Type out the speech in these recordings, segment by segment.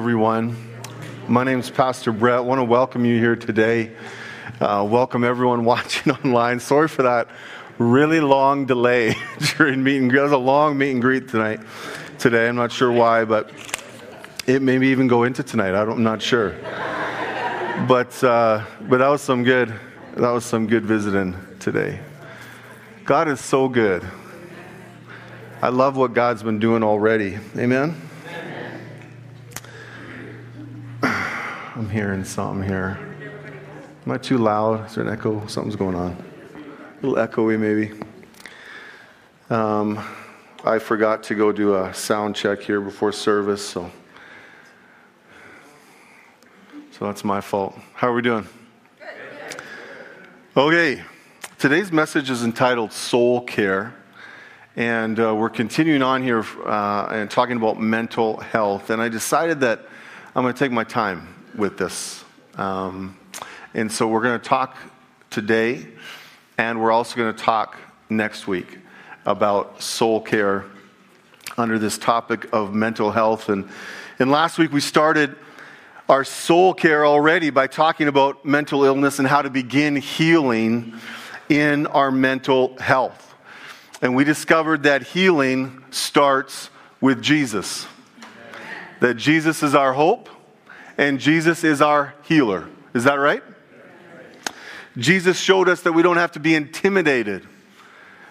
everyone. My name is Pastor Brett. I want to welcome you here today. Uh, welcome everyone watching online. Sorry for that really long delay during meet and greet. It was a long meet and greet tonight. Today, I'm not sure why, but it maybe even go into tonight. I I'm not sure. But uh, but that was some good. That was some good visiting today. God is so good. I love what God's been doing already. Amen. I'm hearing something here. Am I too loud? Is there an echo? Something's going on. A little echoey, maybe. Um, I forgot to go do a sound check here before service, so so that's my fault. How are we doing? Okay, today's message is entitled Soul Care, and uh, we're continuing on here uh, and talking about mental health. And I decided that I'm going to take my time with this. Um, and so we're going to talk today, and we're also going to talk next week about soul care under this topic of mental health. And, and last week we started our soul care already by talking about mental illness and how to begin healing in our mental health. And we discovered that healing starts with Jesus. That Jesus is our hope, and Jesus is our healer. Is that right? Jesus showed us that we don't have to be intimidated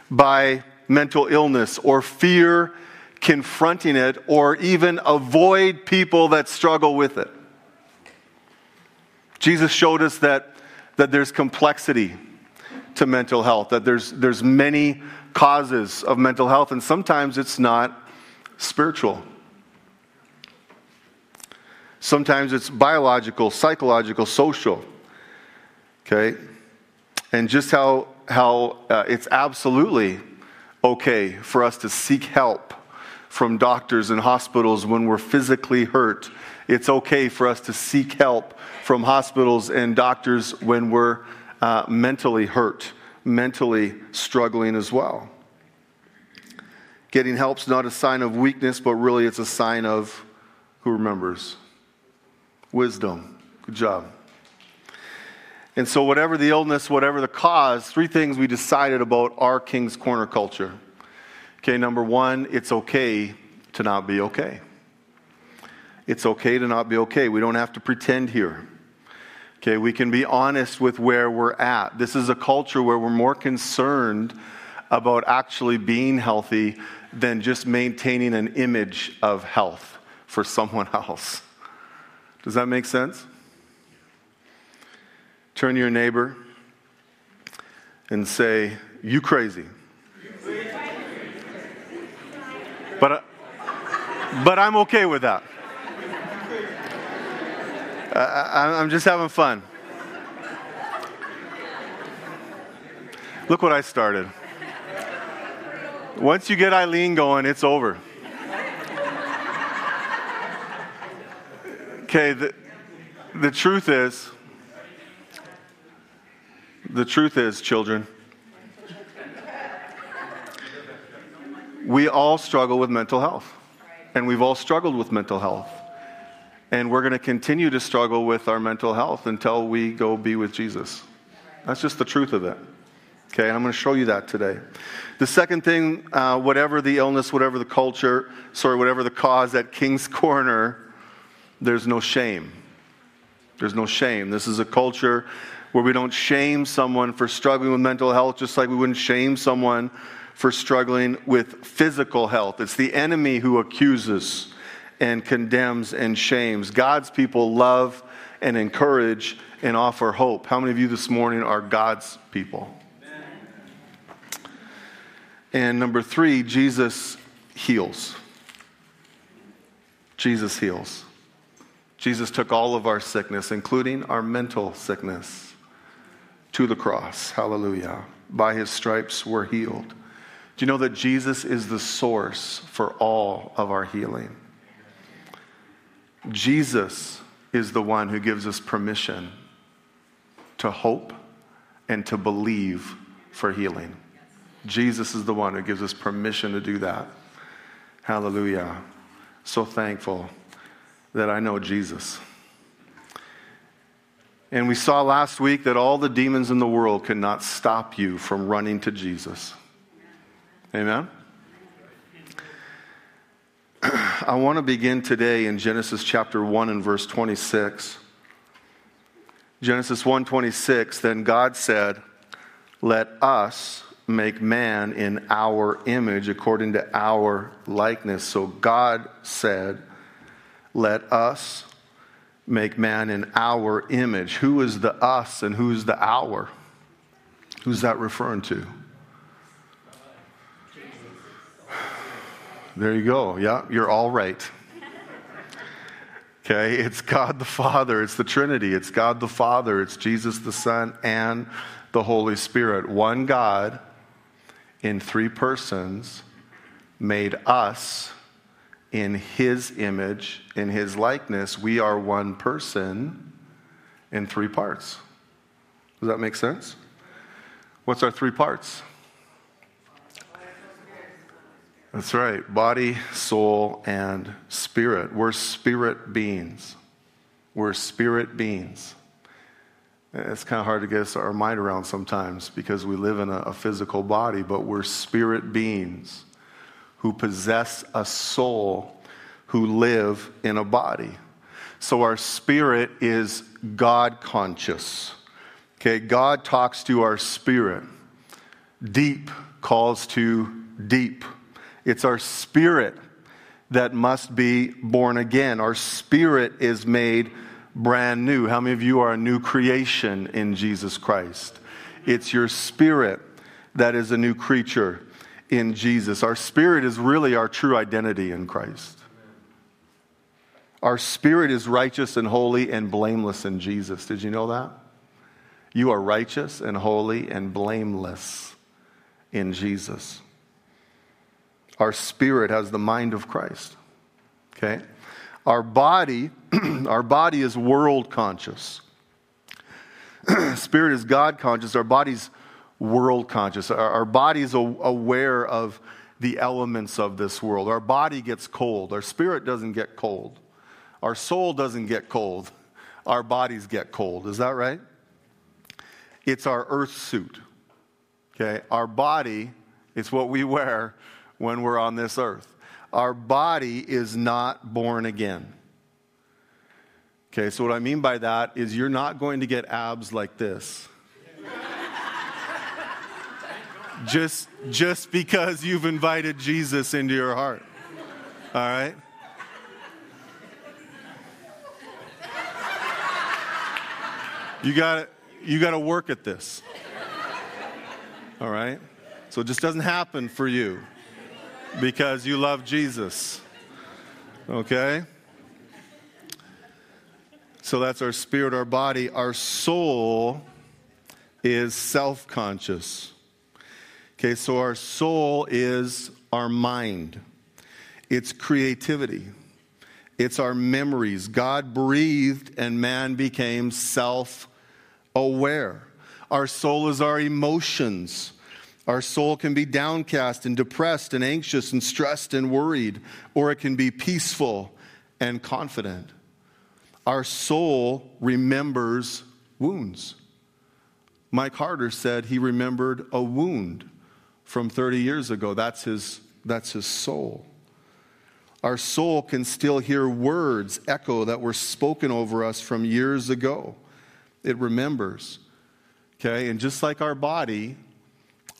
by mental illness or fear confronting it or even avoid people that struggle with it. Jesus showed us that, that there's complexity to mental health, that there's, there's many causes of mental health, and sometimes it's not spiritual. Sometimes it's biological, psychological, social. Okay? And just how, how uh, it's absolutely okay for us to seek help from doctors and hospitals when we're physically hurt. It's okay for us to seek help from hospitals and doctors when we're uh, mentally hurt, mentally struggling as well. Getting help's not a sign of weakness, but really it's a sign of who remembers wisdom. Good job. And so, whatever the illness, whatever the cause, three things we decided about our King's Corner culture. Okay, number one, it's okay to not be okay. It's okay to not be okay. We don't have to pretend here. Okay, we can be honest with where we're at. This is a culture where we're more concerned about actually being healthy than just maintaining an image of health for someone else. Does that make sense? Turn to your neighbor and say, You crazy. But, but I'm okay with that. I, I'm just having fun. Look what I started. Once you get Eileen going, it's over. Okay, the, the truth is, the truth is, children, we all struggle with mental health. And we've all struggled with mental health. And we're going to continue to struggle with our mental health until we go be with Jesus. That's just the truth of it. Okay, and I'm going to show you that today. The second thing, uh, whatever the illness, whatever the culture, sorry, whatever the cause at King's Corner, there's no shame. There's no shame. This is a culture where we don't shame someone for struggling with mental health, just like we wouldn't shame someone for struggling with physical health. It's the enemy who accuses and condemns and shames. God's people love and encourage and offer hope. How many of you this morning are God's people? And number three, Jesus heals. Jesus heals. Jesus took all of our sickness, including our mental sickness, to the cross. Hallelujah. By his stripes we're healed. Do you know that Jesus is the source for all of our healing? Jesus is the one who gives us permission to hope and to believe for healing. Jesus is the one who gives us permission to do that. Hallelujah. So thankful that I know Jesus. And we saw last week that all the demons in the world cannot stop you from running to Jesus. Amen? I want to begin today in Genesis chapter 1 and verse 26. Genesis 1:26 then God said, "Let us make man in our image according to our likeness." So God said, "Let us make man in our image." Who is the us and who's the our? Who's that referring to? There you go. Yeah, you're all right. Okay, it's God the Father, it's the Trinity, it's God the Father, it's Jesus the Son, and the Holy Spirit. One God in three persons made us in His image, in His likeness. We are one person in three parts. Does that make sense? What's our three parts? That's right. Body, soul, and spirit. We're spirit beings. We're spirit beings. It's kind of hard to get our mind around sometimes because we live in a, a physical body, but we're spirit beings who possess a soul who live in a body. So our spirit is God conscious. Okay, God talks to our spirit. Deep calls to deep. It's our spirit that must be born again. Our spirit is made brand new. How many of you are a new creation in Jesus Christ? It's your spirit that is a new creature in Jesus. Our spirit is really our true identity in Christ. Our spirit is righteous and holy and blameless in Jesus. Did you know that? You are righteous and holy and blameless in Jesus. Our spirit has the mind of Christ. Okay? Our body, our body is world conscious. spirit is God conscious. Our body's world conscious. Our, our body is aware of the elements of this world. Our body gets cold. Our spirit doesn't get cold. Our soul doesn't get cold. Our bodies get cold. Is that right? It's our earth suit. Okay? Our body, it's what we wear when we're on this earth. Our body is not born again. Okay, so what I mean by that is you're not going to get abs like this. Just, just because you've invited Jesus into your heart. All right? You got you got to work at this. All right? So it just doesn't happen for you because you love Jesus. Okay? So that's our spirit, our body. Our soul is self conscious. Okay, so our soul is our mind, it's creativity, it's our memories. God breathed and man became self aware. Our soul is our emotions. Our soul can be downcast and depressed and anxious and stressed and worried, or it can be peaceful and confident. Our soul remembers wounds. Mike Harder said he remembered a wound from 30 years ago. That's his, that's his soul. Our soul can still hear words echo that were spoken over us from years ago. It remembers. Okay, and just like our body,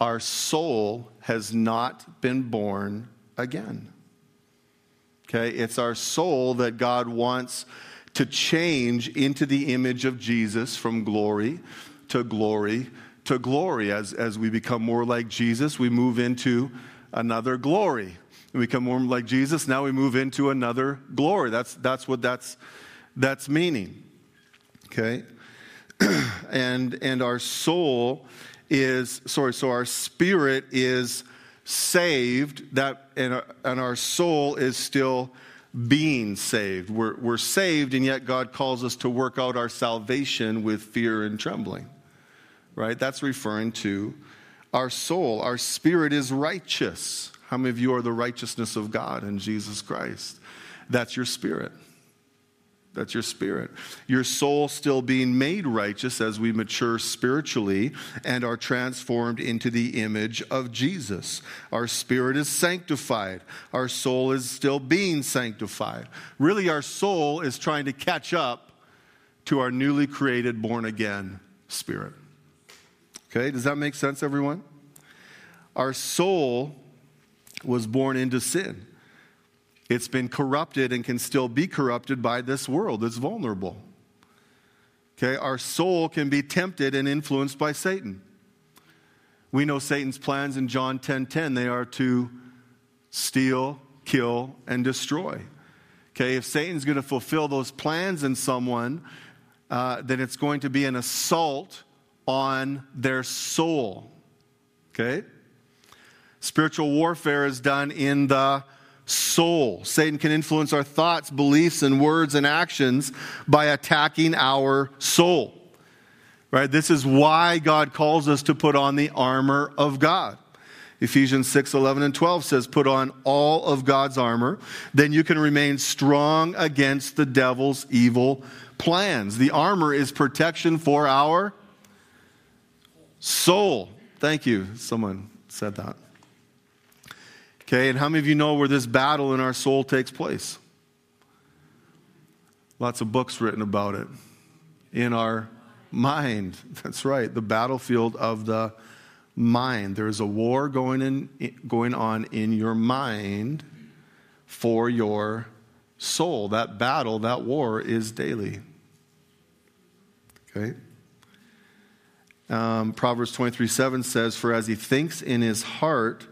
our soul has not been born again. Okay, it's our soul that God wants to change into the image of Jesus from glory to glory to glory. As, as we become more like Jesus, we move into another glory. We become more like Jesus, now we move into another glory. That's, that's what that's, that's meaning. Okay? and, and our soul is, sorry, so our spirit is saved, that, and, our, and our soul is still being saved. We're, we're saved, and yet God calls us to work out our salvation with fear and trembling. Right? That's referring to our soul. Our spirit is righteous. How many of you are the righteousness of God in Jesus Christ? That's your spirit. That's your spirit. Your soul still being made righteous as we mature spiritually and are transformed into the image of Jesus. Our spirit is sanctified. Our soul is still being sanctified. Really, our soul is trying to catch up to our newly created, born again spirit. Okay, does that make sense, everyone? Our soul was born into sin. It's been corrupted and can still be corrupted by this world. It's vulnerable. Okay, our soul can be tempted and influenced by Satan. We know Satan's plans in John 10:10. 10, 10, they are to steal, kill, and destroy. Okay, if Satan's going to fulfill those plans in someone, uh, then it's going to be an assault on their soul. Okay? Spiritual warfare is done in the soul. Satan can influence our thoughts, beliefs, and words and actions by attacking our soul. Right? This is why God calls us to put on the armor of God. Ephesians 6 11 and 12 says, Put on all of God's armor, then you can remain strong against the devil's evil plans. The armor is protection for our soul. Thank you. Someone said that. Okay, and how many of you know where this battle in our soul takes place? Lots of books written about it. In our mind. That's right, the battlefield of the mind. There is a war going, in, going on in your mind for your soul. That battle, that war is daily. Okay? Um, Proverbs 23 7 says, For as he thinks in his heart,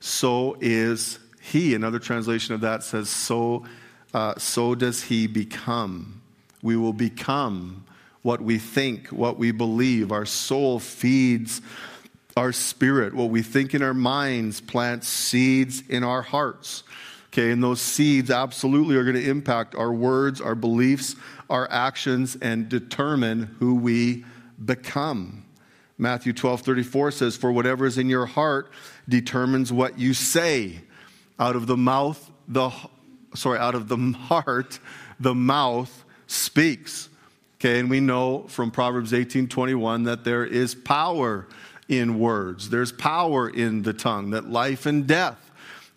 so is he. Another translation of that says, So, uh, so does he become. We will become what we think, what we believe. Our soul feeds our spirit. What we think in our minds plants seeds in our hearts. Okay, and those seeds absolutely are going to impact our words, our beliefs, our actions, and determine who we become. Matthew 12 34 says, For whatever is in your heart determines what you say. Out of the mouth, the sorry, out of the heart, the mouth speaks. Okay, and we know from Proverbs 18 21 that there is power in words. There's power in the tongue, that life and death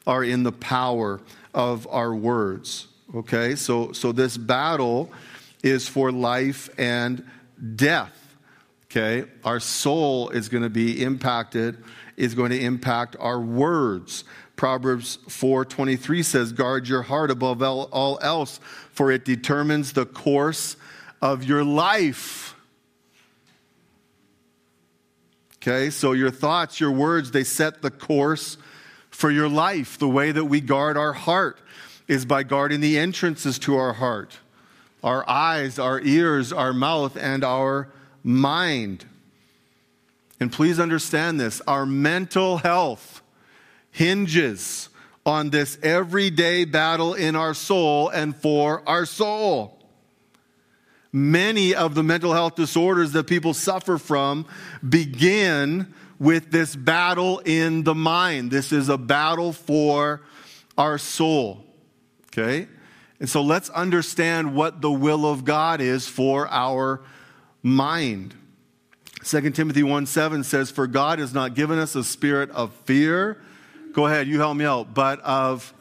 are in the power of our words. Okay, so, so this battle is for life and death. Okay, our soul is going to be impacted, is going to impact our words. Proverbs 4:23 says, "Guard your heart above all else, for it determines the course of your life." Okay, so your thoughts, your words, they set the course for your life. The way that we guard our heart is by guarding the entrances to our heart our eyes, our ears, our mouth, and our mind. And please understand this our mental health hinges on this everyday battle in our soul and for our soul. Many of the mental health disorders that people suffer from begin with this battle in the mind. This is a battle for our soul. Okay? And so let's understand what the will of God is for our mind. 2 Timothy 1 7 says, For God has not given us a spirit of fear. Go ahead, you help me out. But of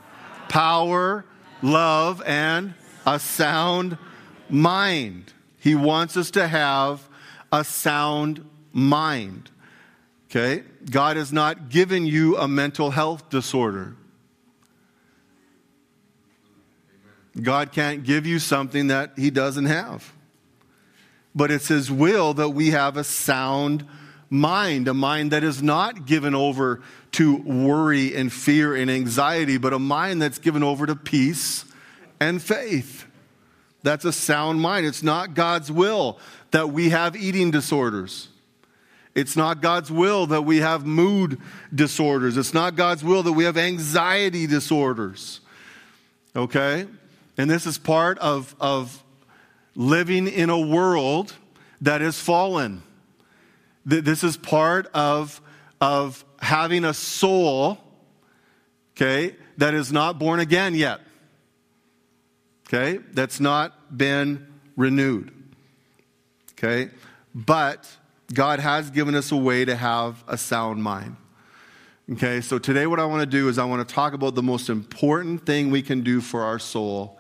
power, love, and a sound mind. He wants us to have a sound mind. Okay? God has not given you a mental health disorder. God can't give you something that He doesn't have. But it's His will that we have a sound mind, a mind that is not given over to worry and fear and anxiety, but a mind that's given over to peace and faith. That's a sound mind. It's not God's will that we have eating disorders. It's not God's will that we have mood disorders. It's not God's will that we have anxiety disorders. Okay? And this is part of, of living in a world that is fallen. This is part of, of having a soul, okay, that is not born again yet. okay, that's not been renewed. Okay? But God has given us a way to have a sound mind. Okay, so today what I want to do is I want to talk about the most important thing we can do for our soul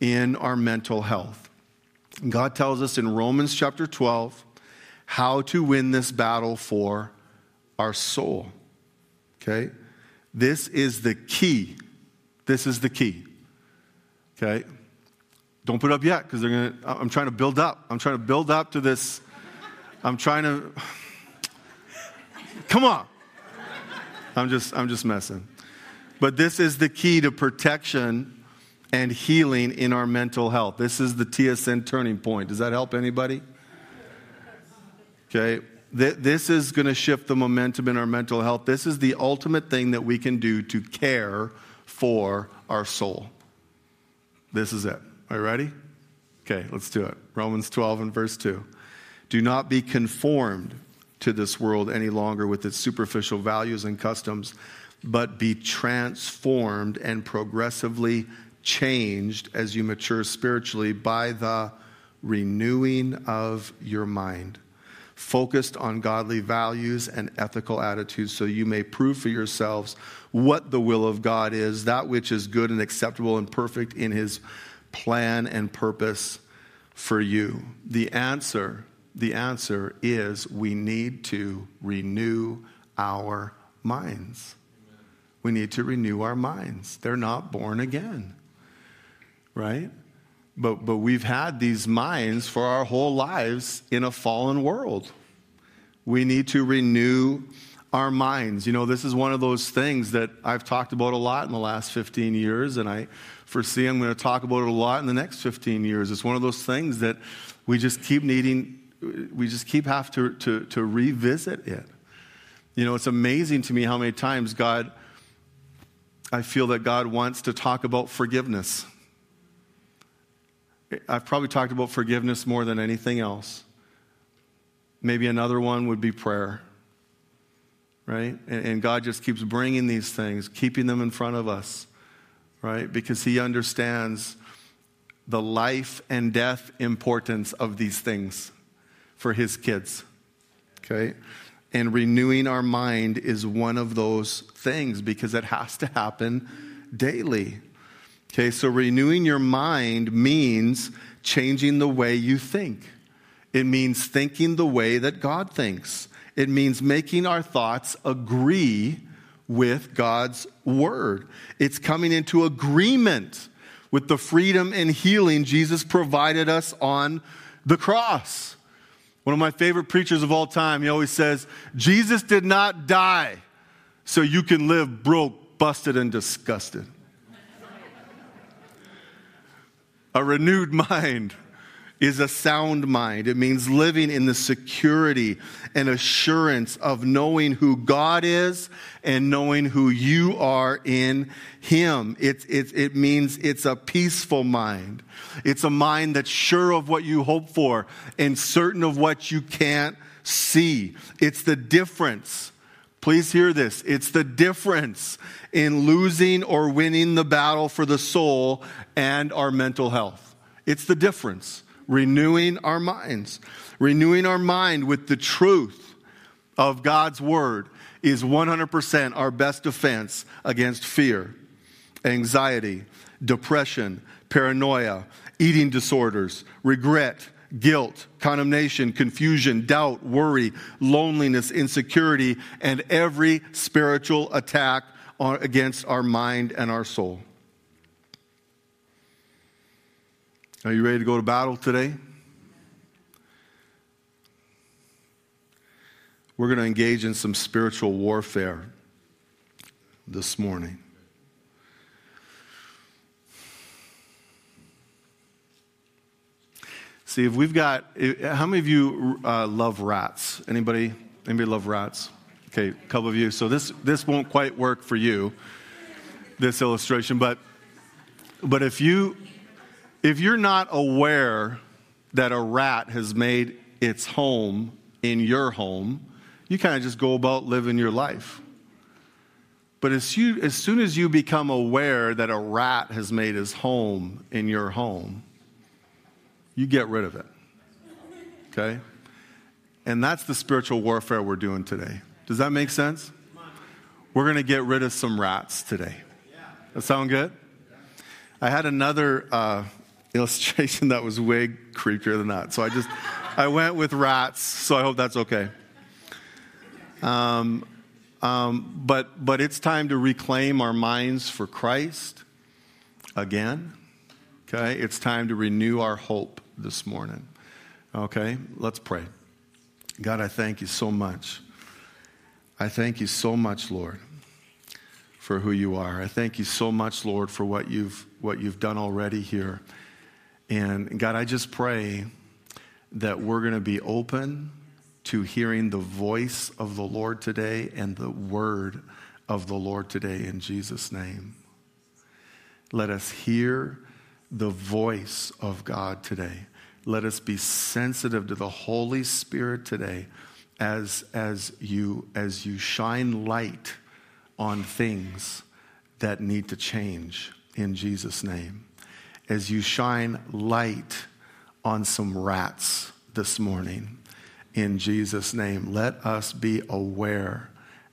in our mental health. God tells us in Romans chapter 12 how to win this battle for our soul. Okay? This is the key. This is the key. Okay? Don't put up yet because they're going to, I'm trying to build up. I'm trying to build up to this. I'm trying to, come on. I'm just, I'm just messing. But this is the key to protection and healing in our mental health. This is the TSN turning point. Does that help anybody? Okay. This is going to shift the momentum in our mental health. This is the ultimate thing that we can do to care for our soul. This is it. Are you ready? Okay, let's do it. Romans 12 and verse 2. Do not be conformed to this world any longer with its superficial values and customs, but be transformed and progressively changed as you mature spiritually by the renewing of your mind, focused on godly values and ethical attitudes, so you may prove for yourselves what the will of God is, that which is good and acceptable and perfect in His plan and purpose for you? The answer, the answer is we need to renew our minds. We need to renew our minds. They're not born again. Right? But, but we've had these minds for our whole lives in a fallen world. We need to renew our minds. You know, this is one of those things that I've talked about a lot in the last 15 years, and I foresee I'm going to talk about it a lot in the next 15 years. It's one of those things that we just keep needing, we just keep have to, to, to revisit it. You know, it's amazing to me how many times God, I feel that God wants to talk about forgiveness. I've probably talked about forgiveness more than anything else. Maybe another one would be prayer right? And, and, God just keeps bringing these things, keeping them in front of us, right? Because He understands the life and death importance of these things for His kids, okay? And renewing our mind is one of those things because it has to happen daily. Okay, so renewing your mind means changing the way you think. It means thinking the way that God thinks. It means making our thoughts agree with God's word. It's coming into agreement with the freedom and healing Jesus provided us on the cross. One of my favorite preachers of all time, he always says, Jesus did not die so you can live broke, busted, and disgusted. A renewed mind is a sound mind. It means living in the security and assurance of knowing who God is and knowing who you are in Him. It, it, it means it's a peaceful mind. It's a mind that's sure of what you hope for and certain of what you can't see. It's the difference. Please hear this. It's the difference in losing or winning the battle for the soul and our mental health. It's the difference renewing our minds. Renewing our mind with the truth of God's word is 100% our best defense against fear, anxiety, depression, paranoia, eating disorders, regret, guilt, condemnation, confusion, doubt, worry, loneliness, insecurity, and every spiritual attack against our mind and our soul. Are you ready to go to battle today? We're going to engage in some spiritual warfare this morning. See, if we've got, how many of you uh, love rats? Anybody? Anybody love rats? Okay, a couple of you. So this this won't quite work for you, this illustration, but but if you if you're not aware that a rat has made its home in your home, you kind of just go about living your life. But as, you, as soon as you become aware that a rat has made his home in your home, you get rid of it. Okay? And that's the spiritual warfare we're doing today. Does that make sense? We're going to get rid of some rats today. That sound good? I had another uh, illustration that was way creepier than that. So I just, I went with rats, so I hope that's okay. Um, um, but, but it's time to reclaim our minds for Christ again. Okay? It's time to renew our hope this morning. Okay? Let's pray. God, I thank you so much. I thank you so much, Lord, for who you are. I thank you so much, Lord, for what you've, what you've done already here. And God, I just pray that we're going to be open to hearing the voice of the Lord today and the word of the Lord today in Jesus' name. Let us hear the voice of God today. Let us be sensitive to the Holy Spirit today as, as, you, as you shine light on things that need to change in Jesus' name as you shine light on some rats this morning. In Jesus' name, let us be aware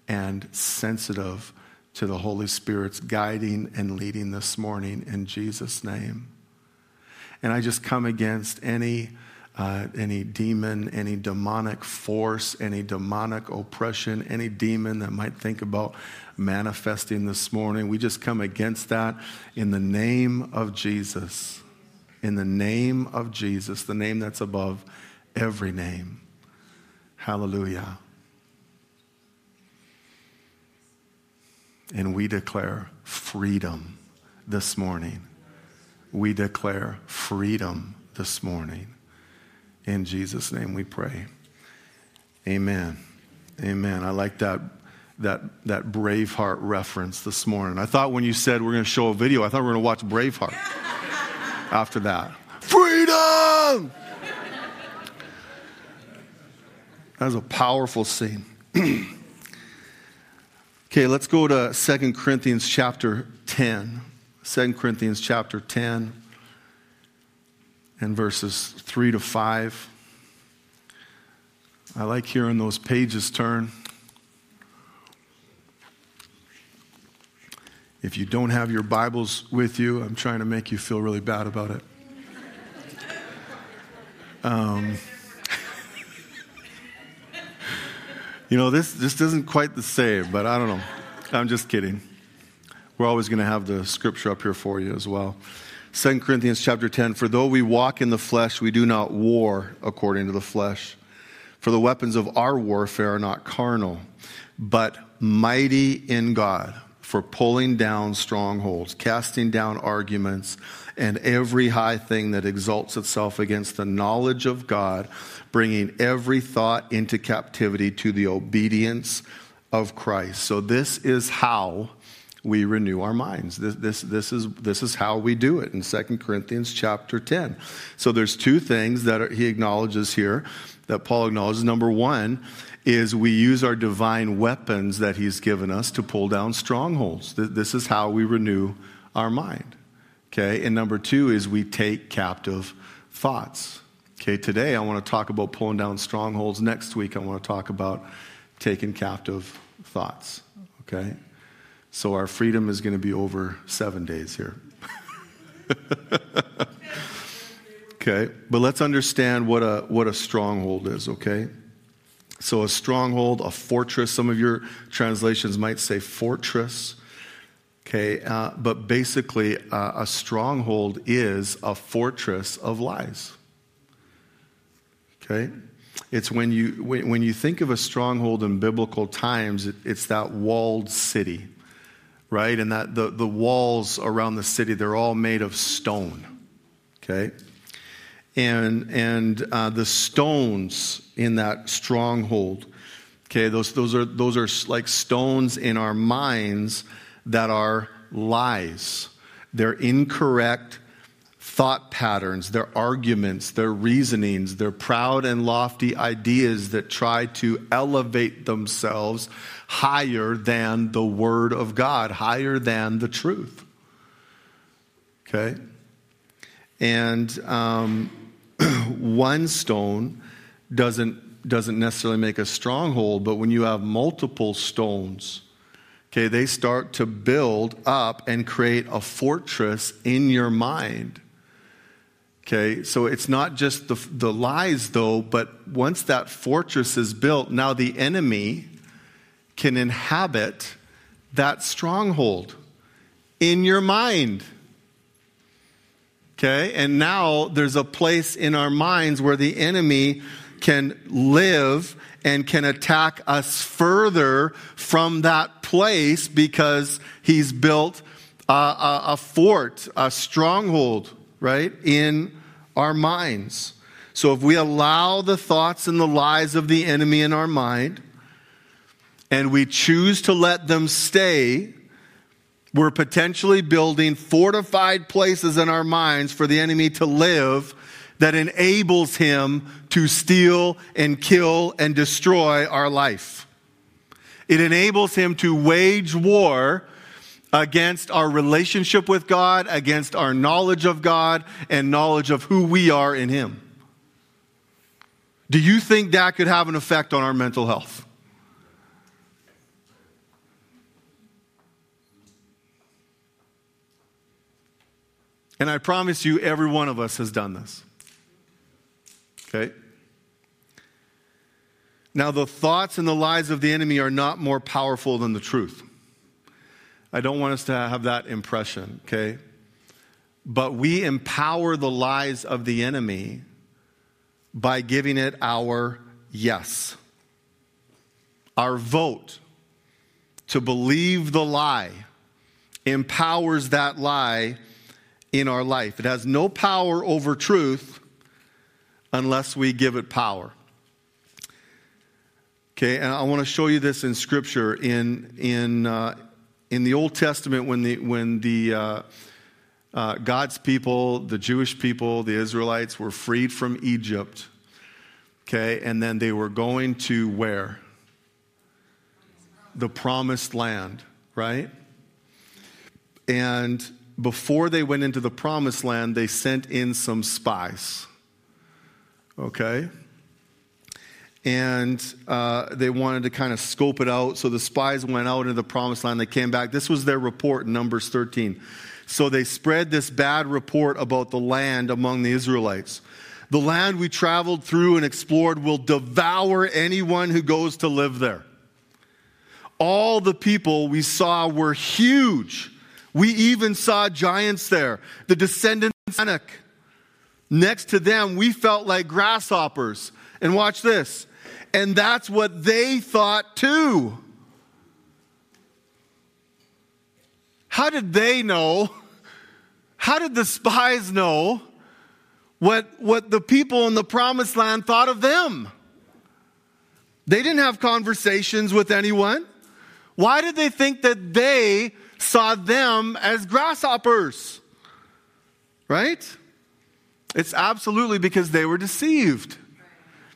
and sensitive to the Holy Spirit's guiding and leading this morning in Jesus' name. And I just come against any uh, any demon, any demonic force, any demonic oppression, any demon that might think about manifesting this morning. We just come against that in the name of Jesus. In the name of Jesus, the name that's above every name. Hallelujah. And we declare freedom this morning. We declare freedom this morning. In Jesus' name we pray. Amen. Amen. I like that, that, that Braveheart reference this morning. I thought when you said we're going to show a video, I thought we are going to watch Braveheart after that. Freedom! that was a powerful scene. okay, let's go to 2 Corinthians chapter 10. 2 Corinthians chapter 10 and verses 3 to 5. I like hearing those pages turn. If you don't have your Bibles with you, I'm trying to make you feel really bad about it. Um, you know, this, this isn't quite the same, but I don't know. I'm just kidding. We're always going to have the scripture up here for you as well. 2 Corinthians chapter 10 For though we walk in the flesh, we do not war according to the flesh. For the weapons of our warfare are not carnal, but mighty in God for pulling down strongholds, casting down arguments, and every high thing that exalts itself against the knowledge of God, bringing every thought into captivity to the obedience of Christ. So, this is how we renew our minds. This, this, this, is, this is how we do it in 2 Corinthians chapter 10. So there's two things that he acknowledges here, that Paul acknowledges. Number one is we use our divine weapons that he's given us to pull down strongholds. This is how we renew our mind. Okay, and number two is we take captive thoughts. Okay, today I want to talk about pulling down strongholds. Next week I want to talk about taking captive thoughts. Okay? So our freedom is going to be over seven days here. okay, but let's understand what a, what a stronghold is, okay? So a stronghold, a fortress, some of your translations might say fortress. Okay, uh, but basically, uh, a stronghold is a fortress of lies. Okay? It's when you, when, you think of a stronghold in biblical times, it, it's that walled city right? And that the, the walls around the city, they're all made of stone, okay? And, and uh, the stones in that stronghold, okay, those, those, are, those are like stones in our minds that are lies. They're incorrect thought patterns, their arguments, their reasonings, their proud and lofty ideas that try to elevate themselves higher than the Word of God, higher than the truth. Okay? And um, one stone doesn't, doesn't necessarily make a stronghold, but when you have multiple stones, okay, they start to build up and create a fortress in your mind. Okay, so it's not just the, the lies, though, but once that fortress is built, now the enemy can inhabit that stronghold in your mind. Okay? And now there's a place in our minds where the enemy can live and can attack us further from that place because he's built a, a, a fort, a stronghold, right, in our minds. So if we allow the thoughts and the lies of the enemy in our mind, and we choose to let them stay, we're potentially building fortified places in our minds for the enemy to live that enables him to steal and kill and destroy our life. It enables him to wage war against our relationship with God, against our knowledge of God, and knowledge of who we are in him. Do you think that could have an effect on our mental health? And I promise you, every one of us has done this. Okay? Now, the thoughts and the lies of the enemy are not more powerful than the truth. I don't want us to have that impression, okay? But we empower the lies of the enemy by giving it our yes. Our vote to believe the lie empowers that lie in our life. It has no power over truth unless we give it power. Okay, and I want to show you this in Scripture in in uh, in the Old Testament when the when the uh, uh, God's people, the Jewish people, the Israelites were freed from Egypt. Okay, and then they were going to where? The promised land, right? And before they went into the promised land, they sent in some spies. Okay? And uh, they wanted to kind of scope it out. So the spies went out into the promised land. They came back. This was their report in Numbers 13. So they spread this bad report about the land among the Israelites. The land we traveled through and explored will devour anyone who goes to live there. All the people we saw were huge we even saw giants there, the descendants of Anak. Next to them, we felt like grasshoppers. And watch this. And that's what they thought too. How did they know? How did the spies know what, what the people in the promised land thought of them? They didn't have conversations with anyone. Why did they think that they saw them as grasshoppers. Right? It's absolutely because they were deceived.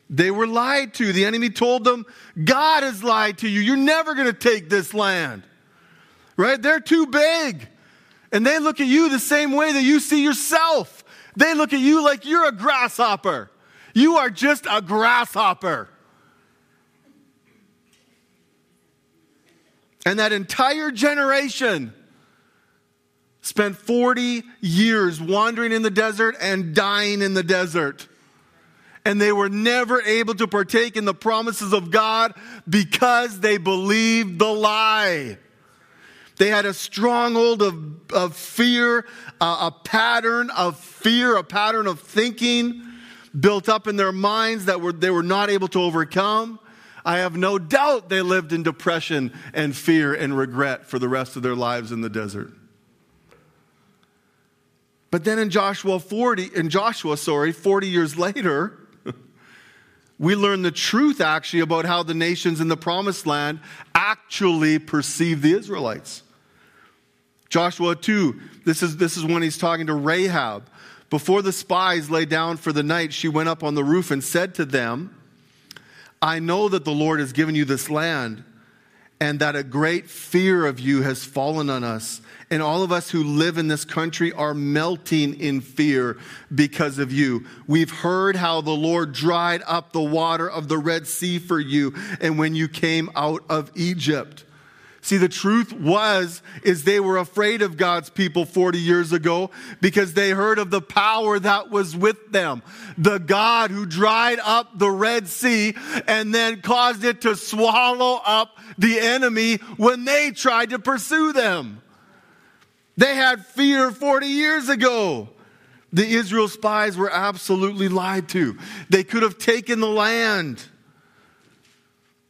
They were lied to. The enemy told them, God has lied to you. You're never going to take this land. Right? They're too big. And they look at you the same way that you see yourself. They look at you like you're a grasshopper. You are just a grasshopper. And that entire generation spent 40 years wandering in the desert and dying in the desert. And they were never able to partake in the promises of God because they believed the lie. They had a stronghold of, of fear, a pattern of fear, a pattern of thinking built up in their minds that were, they were not able to overcome. I have no doubt they lived in depression and fear and regret for the rest of their lives in the desert. But then in Joshua 40, in Joshua, sorry, 40 years later, we learn the truth actually about how the nations in the promised land actually perceive the Israelites. Joshua 2, this is, this is when he's talking to Rahab. Before the spies lay down for the night, she went up on the roof and said to them, I know that the Lord has given you this land, and that a great fear of you has fallen on us. And all of us who live in this country are melting in fear because of you. We've heard how the Lord dried up the water of the Red Sea for you, and when you came out of Egypt. See, the truth was, is they were afraid of God's people 40 years ago because they heard of the power that was with them. The God who dried up the Red Sea and then caused it to swallow up the enemy when they tried to pursue them. They had fear 40 years ago. The Israel spies were absolutely lied to. They could have taken the land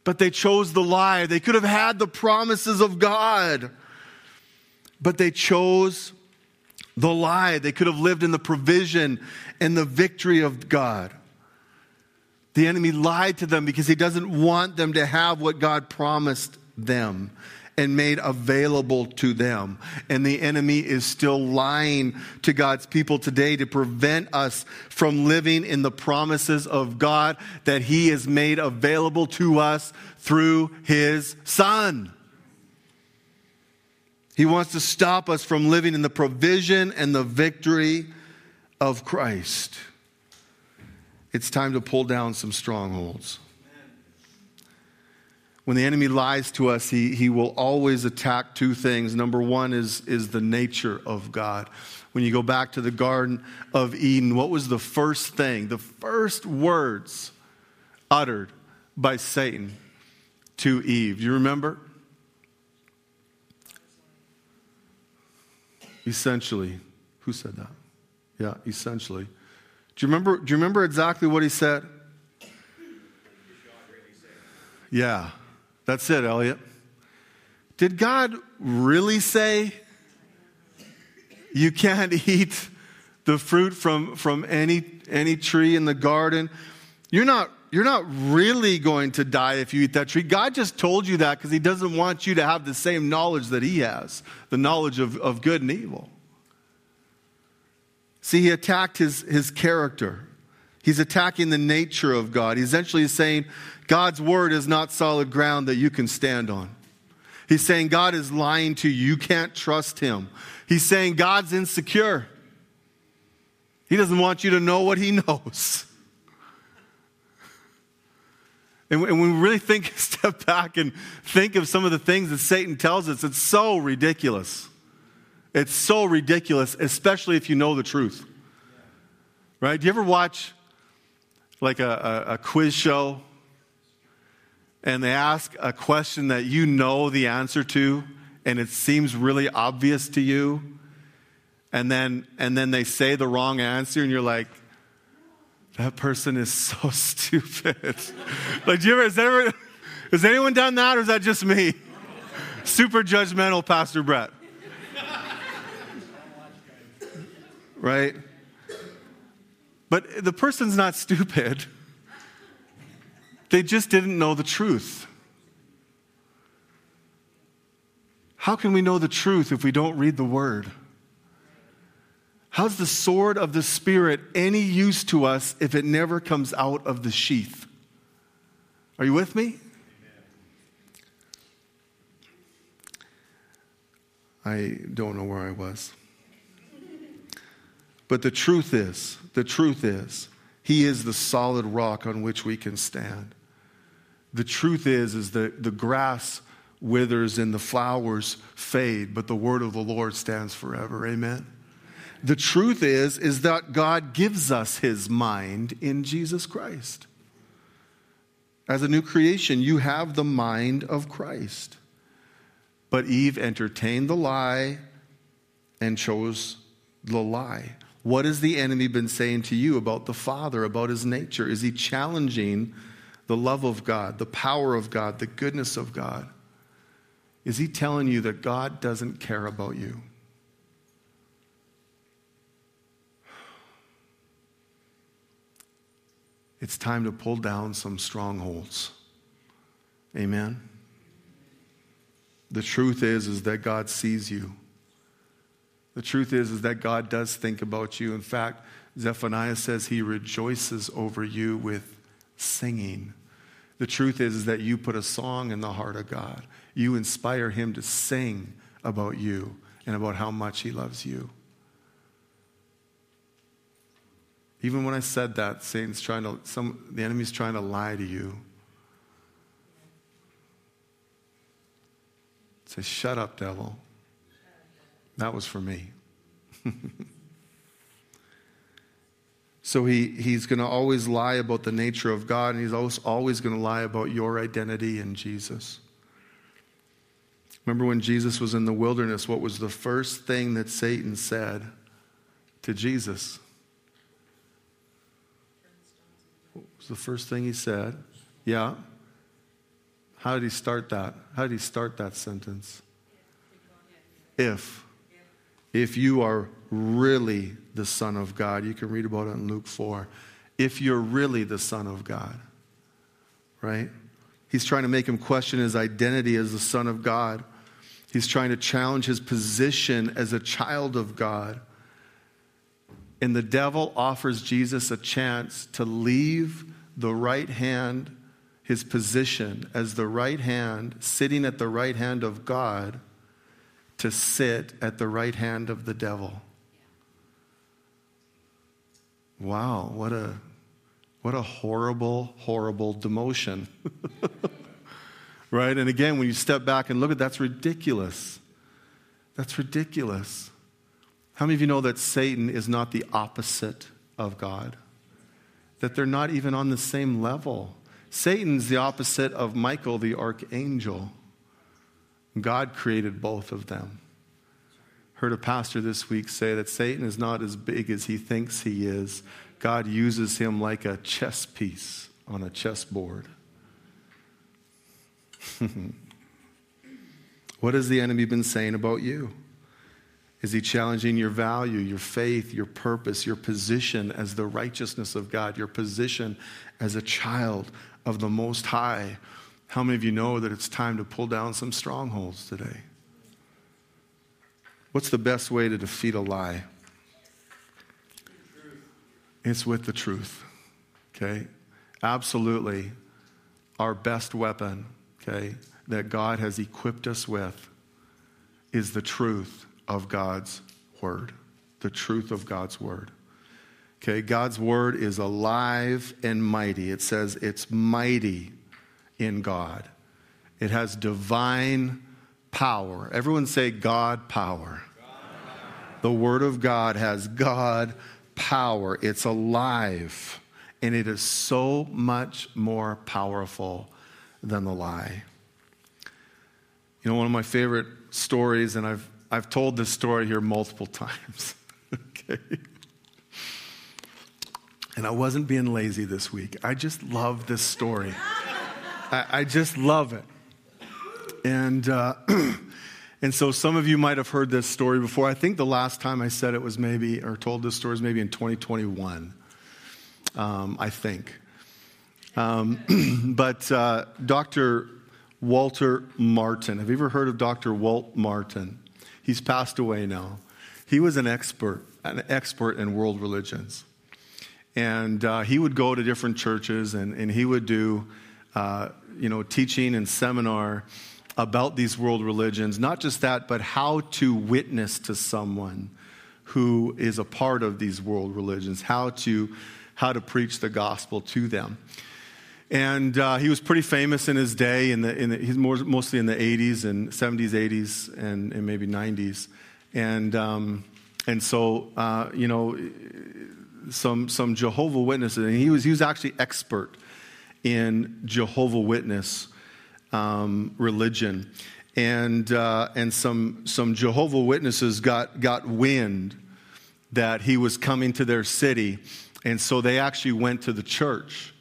but they chose the lie. They could have had the promises of God, but they chose the lie. They could have lived in the provision and the victory of God. The enemy lied to them because he doesn't want them to have what God promised them and made available to them. And the enemy is still lying to God's people today to prevent us from living in the promises of God that He has made available to us through His Son. He wants to stop us from living in the provision and the victory of Christ. It's time to pull down some strongholds when the enemy lies to us, he, he will always attack two things. Number one is, is the nature of God. When you go back to the Garden of Eden, what was the first thing, the first words uttered by Satan to Eve? Do you remember? Essentially. Who said that? Yeah, essentially. Do you remember, do you remember exactly what he said? Yeah. That's it, Elliot. Did God really say you can't eat the fruit from, from any, any tree in the garden? You're not, you're not really going to die if you eat that tree. God just told you that because He doesn't want you to have the same knowledge that He has the knowledge of, of good and evil. See, He attacked His, his character. He's attacking the nature of God. He's essentially is saying God's word is not solid ground that you can stand on. He's saying God is lying to you. You can't trust him. He's saying God's insecure. He doesn't want you to know what he knows. And when we really think, step back and think of some of the things that Satan tells us, it's so ridiculous. It's so ridiculous, especially if you know the truth. Right? Do you ever watch like a, a, a quiz show and they ask a question that you know the answer to and it seems really obvious to you and then and then they say the wrong answer and you're like that person is so stupid. Like do you ever has, ever has anyone done that or is that just me? Super judgmental pastor brett. Right but the person's not stupid, they just didn't know the truth. How can we know the truth if we don't read the word? How's the sword of the Spirit any use to us if it never comes out of the sheath? Are you with me? I don't know where I was. But the truth is, the truth is, He is the solid rock on which we can stand. The truth is, is that the grass withers and the flowers fade, but the word of the Lord stands forever. Amen. The truth is, is that God gives us His mind in Jesus Christ. As a new creation, you have the mind of Christ. But Eve entertained the lie and chose the lie. What has the enemy been saying to you about the Father, about his nature? Is he challenging the love of God, the power of God, the goodness of God? Is he telling you that God doesn't care about you? It's time to pull down some strongholds. Amen. The truth is is that God sees you. The truth is, is that God does think about you. In fact, Zephaniah says he rejoices over you with singing. The truth is, is that you put a song in the heart of God. You inspire him to sing about you and about how much he loves you. Even when I said that, Satan's trying to, some, the enemy's trying to lie to you. Say, shut up, devil. That was for me. so he, he's going to always lie about the nature of God, and he's always always going to lie about your identity in Jesus. Remember when Jesus was in the wilderness, what was the first thing that Satan said to Jesus? What was the first thing he said. Yeah. How did he start that? How did he start that sentence? If. If you are really the Son of God, you can read about it in Luke 4. If you're really the Son of God, right? He's trying to make him question his identity as the Son of God. He's trying to challenge his position as a child of God. And the devil offers Jesus a chance to leave the right hand, his position as the right hand, sitting at the right hand of God, to sit at the right hand of the devil. Wow, what a what a horrible, horrible demotion. right? And again, when you step back and look at that's ridiculous. That's ridiculous. How many of you know that Satan is not the opposite of God? that they're not even on the same level. Satan's the opposite of Michael the archangel. God created both of them. Heard a pastor this week say that Satan is not as big as he thinks he is. God uses him like a chess piece on a chessboard. what has the enemy been saying about you? Is he challenging your value, your faith, your purpose, your position as the righteousness of God, your position as a child of the Most High? How many of you know that it's time to pull down some strongholds today? What's the best way to defeat a lie? It's with the truth. Okay? Absolutely. Our best weapon, okay, that God has equipped us with is the truth of God's word, the truth of God's word. Okay, God's word is alive and mighty. It says it's mighty in God, it has divine power. Everyone say God power. The word of God has God power. It's alive, and it is so much more powerful than the lie. You know, one of my favorite stories, and I've I've told this story here multiple times. okay? And I wasn't being lazy this week. I just love this story. I, I just love it. And, uh, and so some of you might have heard this story before. I think the last time I said it was maybe, or told this story was maybe in 2021, um, I think. Um, but uh, Dr. Walter Martin, have you ever heard of Dr. Walt Martin? He's passed away now. He was an expert, an expert in world religions. And uh, he would go to different churches and, and he would do, uh, you know, teaching and seminar about these world religions. Not just that, but how to witness to someone who is a part of these world religions, how to, how to preach the gospel to them. And uh, he was pretty famous in his day. In the, in the, he's more, mostly in the 80s and 70s, 80s, and, and maybe 90s. And, um, and so, uh, you know, some, some Jehovah Witnesses, and he was, he was actually expert in Jehovah Witness um, religion. And, uh, and some, some Jehovah Witnesses got, got wind that he was coming to their city. And so they actually went to the church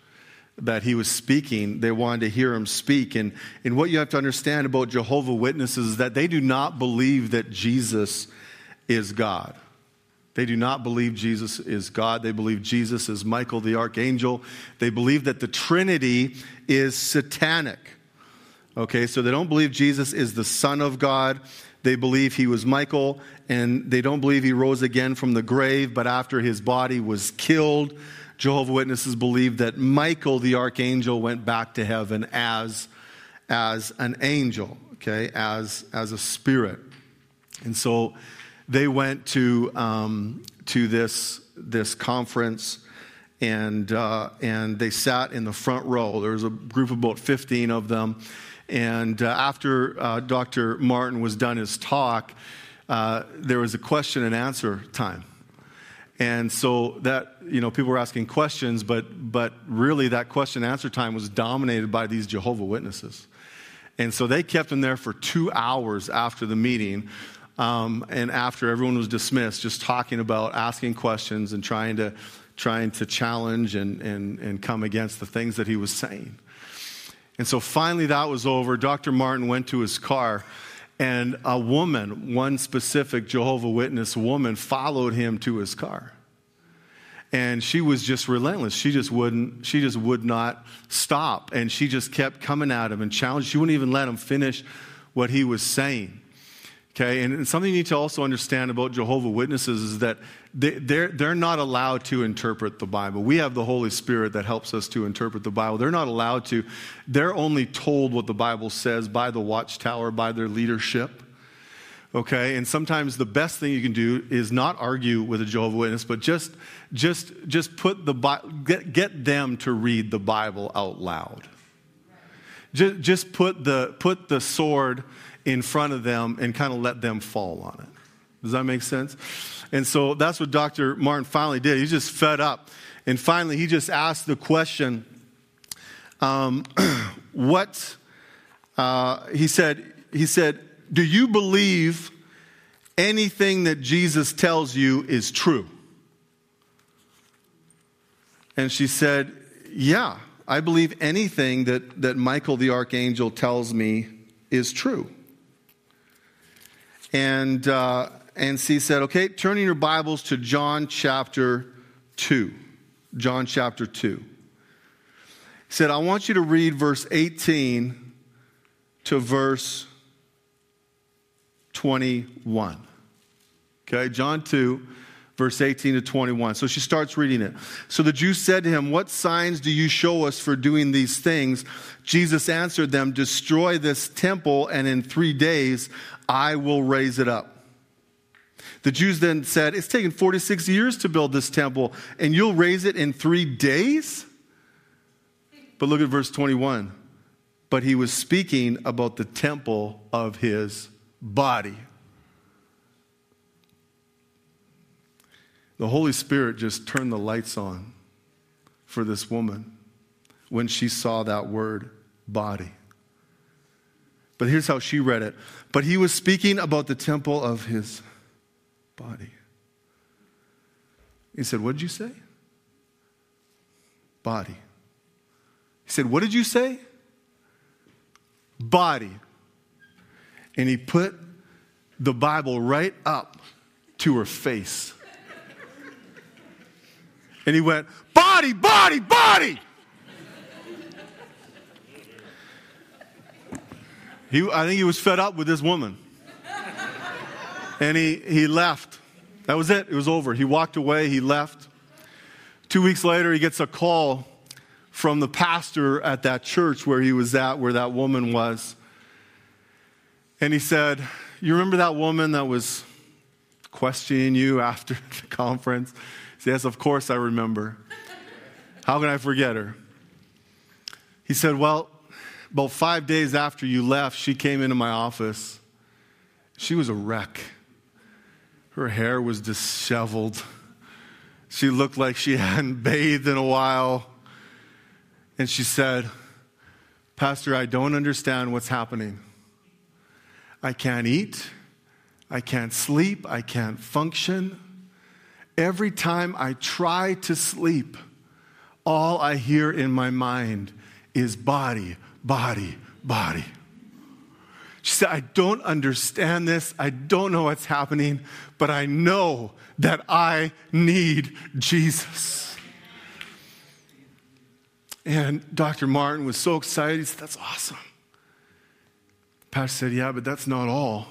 that he was speaking. They wanted to hear him speak. And, and what you have to understand about Jehovah Witnesses is that they do not believe that Jesus is God. They do not believe Jesus is God. They believe Jesus is Michael the archangel. They believe that the Trinity is satanic. Okay, so they don't believe Jesus is the Son of God. they believe he was Michael, and they don't believe he rose again from the grave, but after his body was killed, Jehovah Witnesses believe that Michael the archangel went back to heaven as, as an angel, okay, as, as a spirit. And so they went to, um, to this, this conference and, uh, and they sat in the front row. There was a group of about 15 of them. And uh, after uh, Dr. Martin was done his talk, uh, there was a question and answer time. And so that, you know, people were asking questions, but, but really that question and answer time was dominated by these Jehovah Witnesses. And so they kept them there for two hours after the meeting. Um, and after everyone was dismissed, just talking about asking questions and trying to, trying to challenge and, and, and come against the things that he was saying. And so finally that was over. Dr. Martin went to his car, and a woman, one specific Jehovah Witness woman, followed him to his car. And she was just relentless. She just wouldn't, she just would not stop. And she just kept coming at him and challenging. She wouldn't even let him finish what he was saying. Okay, and something you need to also understand about Jehovah Witnesses is that they're, they're not allowed to interpret the Bible. We have the Holy Spirit that helps us to interpret the Bible. They're not allowed to. They're only told what the Bible says by the watchtower, by their leadership. Okay, and sometimes the best thing you can do is not argue with a Jehovah Witness, but just, just, just put the get, get them to read the Bible out loud. Just, just put the put the sword in front of them and kind of let them fall on it. Does that make sense? And so that's what Dr. Martin finally did. He's just fed up. And finally, he just asked the question um, what, uh, he said, he said, do you believe anything that Jesus tells you is true? And she said, yeah, I believe anything that, that Michael the archangel tells me is true. And, uh, and she said, okay, turning your Bibles to John chapter 2. John chapter 2. He said, I want you to read verse 18 to verse 21. Okay, John 2, verse 18 to 21. So she starts reading it. So the Jews said to him, What signs do you show us for doing these things? Jesus answered them, Destroy this temple, and in three days I will raise it up. The Jews then said, It's taken 46 years to build this temple, and you'll raise it in three days? But look at verse 21. But he was speaking about the temple of his body. The Holy Spirit just turned the lights on for this woman when she saw that word, body. But here's how she read it. But he was speaking about the temple of his body. He said, What did you say? Body. He said, What did you say? Body. And he put the Bible right up to her face. And he went, Body, body, body. He, I think he was fed up with this woman. And he, he left. That was it. It was over. He walked away. He left. Two weeks later, he gets a call from the pastor at that church where he was at, where that woman was. And he said, You remember that woman that was questioning you after the conference? He said, Yes, of course I remember. How can I forget her? He said, Well, about five days after you left, she came into my office. She was a wreck. Her hair was disheveled. She looked like she hadn't bathed in a while. And she said, Pastor, I don't understand what's happening. I can't eat. I can't sleep. I can't function. Every time I try to sleep, all I hear in my mind is body, body, body. She said, I don't understand this. I don't know what's happening, but I know that I need Jesus. And Dr. Martin was so excited. He said, That's awesome. Pastor said, Yeah, but that's not all.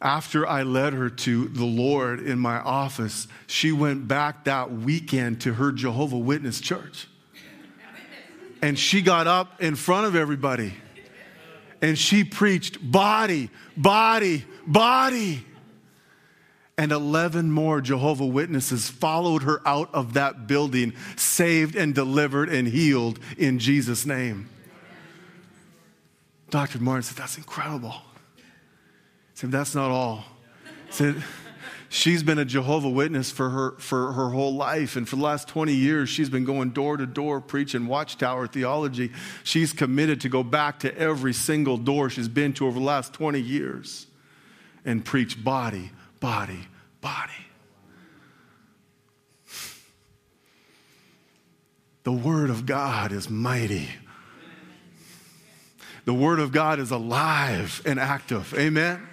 after I led her to the Lord in my office, she went back that weekend to her Jehovah Witness church. And she got up in front of everybody and she preached body, body, body. And 11 more Jehovah Witnesses followed her out of that building, saved and delivered and healed in Jesus' name. Dr. Martin said, That's incredible said, That's not all. said, She's been a Jehovah Witness for her, for her whole life. And for the last 20 years, she's been going door to door preaching Watchtower theology. She's committed to go back to every single door she's been to over the last 20 years and preach body, body, body. The Word of God is mighty. The Word of God is alive and active. Amen.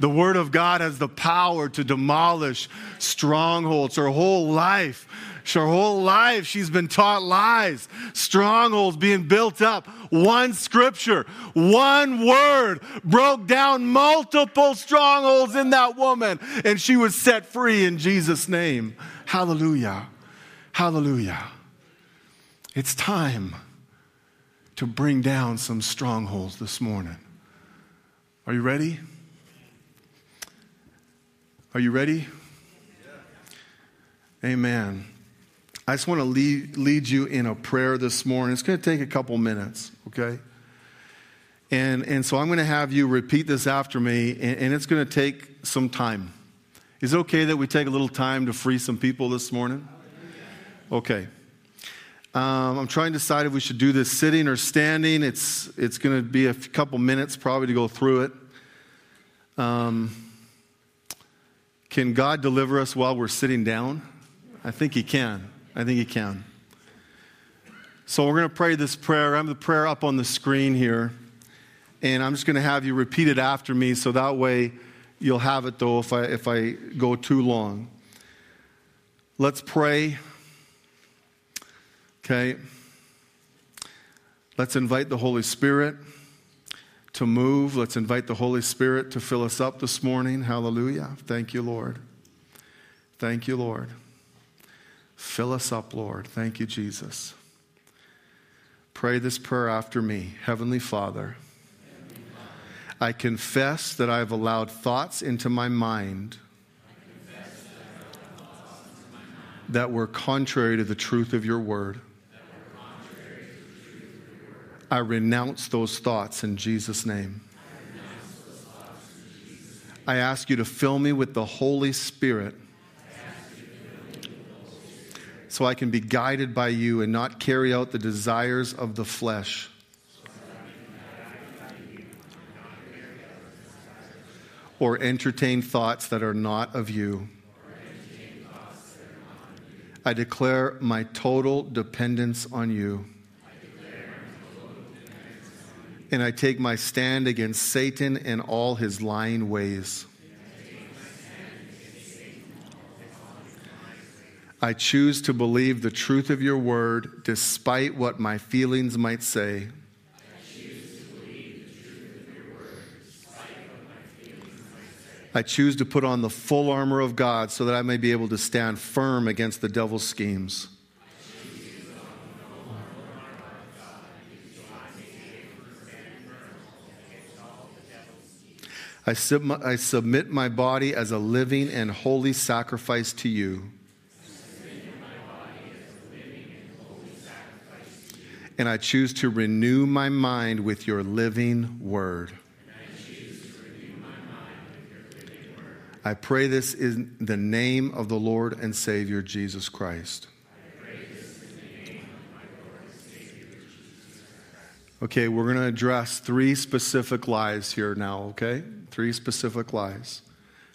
The Word of God has the power to demolish strongholds. Her whole life, her whole life, she's been taught lies, strongholds being built up. One scripture, one word broke down multiple strongholds in that woman, and she was set free in Jesus' name. Hallelujah. Hallelujah. It's time to bring down some strongholds this morning. Are you ready? Are you ready? Amen. I just want to lead, lead you in a prayer this morning. It's going to take a couple minutes, okay? And, and so I'm going to have you repeat this after me, and, and it's going to take some time. Is it okay that we take a little time to free some people this morning? Okay. Um, I'm trying to decide if we should do this sitting or standing. It's, it's going to be a couple minutes probably to go through it. Um, can God deliver us while we're sitting down? I think He can. I think He can. So we're going to pray this prayer. I have the prayer up on the screen here. And I'm just going to have you repeat it after me so that way you'll have it though if I, if I go too long. Let's pray. Okay. Let's invite the Holy Spirit to move. Let's invite the Holy Spirit to fill us up this morning. Hallelujah. Thank you, Lord. Thank you, Lord. Fill us up, Lord. Thank you, Jesus. Pray this prayer after me. Heavenly Father, I confess that I have allowed thoughts into my mind that were contrary to the truth of your word. I renounce those thoughts in Jesus' name. I ask you to fill me with the Holy Spirit so I can be guided by you and not carry out the desires of the flesh. Or entertain thoughts that are not of you. I declare my total dependence on you and I take my stand against Satan and all his lying ways. I choose to believe the truth of your word despite what my feelings might say. I choose to put on the full armor of God so that I may be able to stand firm against the devil's schemes. I, sub- I submit my body as a living and holy sacrifice to you. And I choose to renew my mind with your living word. I pray this in the name of the Lord and Savior Jesus Christ. Okay, we're going to address three specific lies here now, okay? Three specific lies.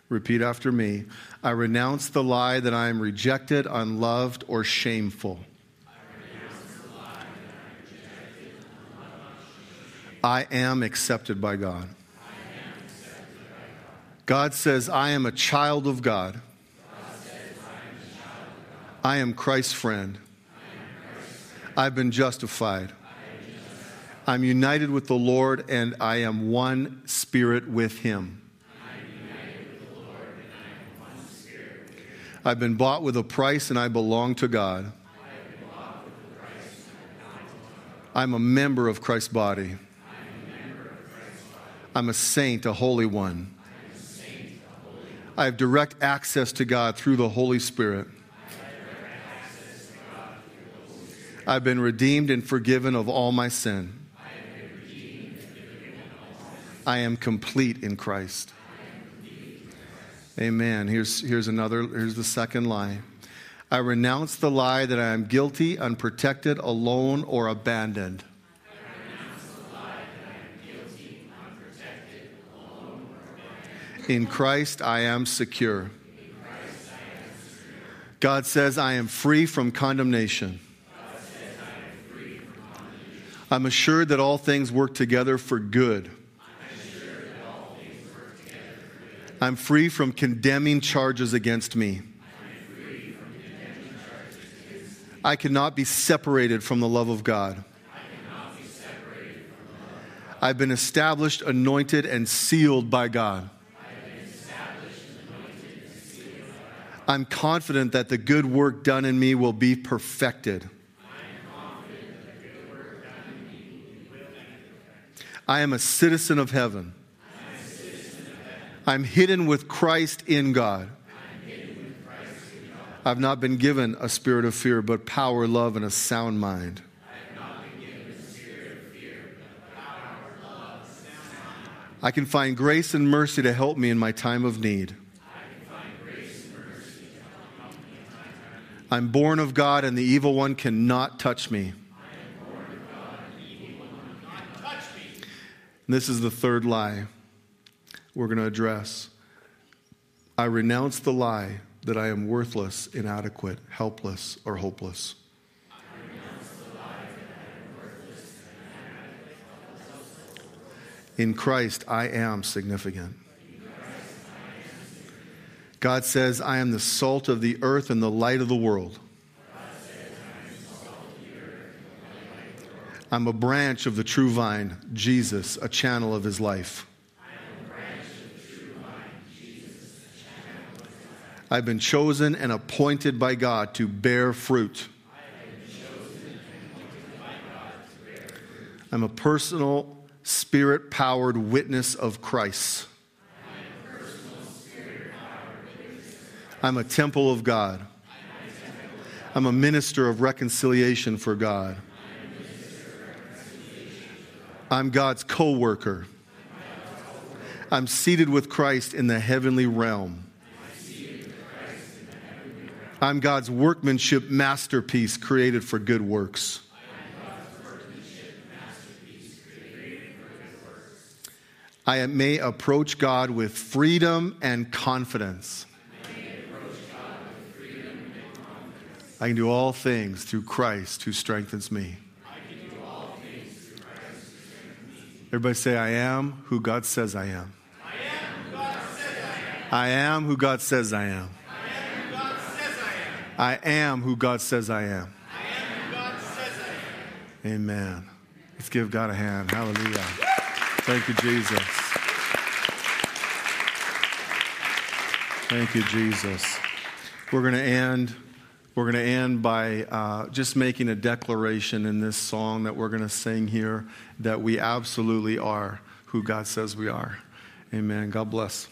Repeat after me. I renounce the lie that I am rejected, unloved, or shameful. I am accepted by God. God says, I am a child of God. I am Christ's friend. I've been justified. I'm united with the Lord and I am one spirit with him. I've been bought with a price and I belong to God. I'm a member of Christ's body. I'm a saint, a holy one. I have direct access to God through the Holy Spirit. I've been redeemed and forgiven of all my sin. I am complete in Christ. Amen. Here's, here's another, here's the second lie. I renounce the lie that I am guilty, unprotected, alone, or abandoned. In Christ, I am secure. God says, I am free from condemnation. I'm assured that all things work together for good. I'm free from condemning charges against me. I cannot be separated from the love of God. I've been established, anointed, and sealed by God. I'm confident that the good work done in me will be perfected. I am a citizen of heaven. I'm hidden with Christ in God. I've not been given a spirit of fear, but power, love, and a sound mind. I can find grace and mercy to help me in my time of need. I'm born of God, and the evil one cannot touch me. This is the third lie we're going to address. I renounce the lie that I am worthless, inadequate, helpless, or hopeless. In Christ, I am significant. God says, I am the salt of the earth and the light of the world. I'm a branch of the true vine, Jesus, a channel of his life. I've been chosen and appointed by God to bear fruit. I'm a personal, spirit powered witness of Christ. I'm a temple of God. I'm a minister of reconciliation for God. I'm God's co worker. I'm seated with Christ in the heavenly realm. I'm God's workmanship masterpiece created for good works. I may approach God with freedom and confidence. I can do all things through Christ who strengthens me. Everybody say, I am who God says I am. I am who God says I am. I am who God says I am. Amen. Let's give God a hand. Hallelujah. Thank you, Jesus. Thank you, Jesus. We're going to end. We're going to end by uh, just making a declaration in this song that we're going to sing here that we absolutely are who God says we are. Amen. God bless.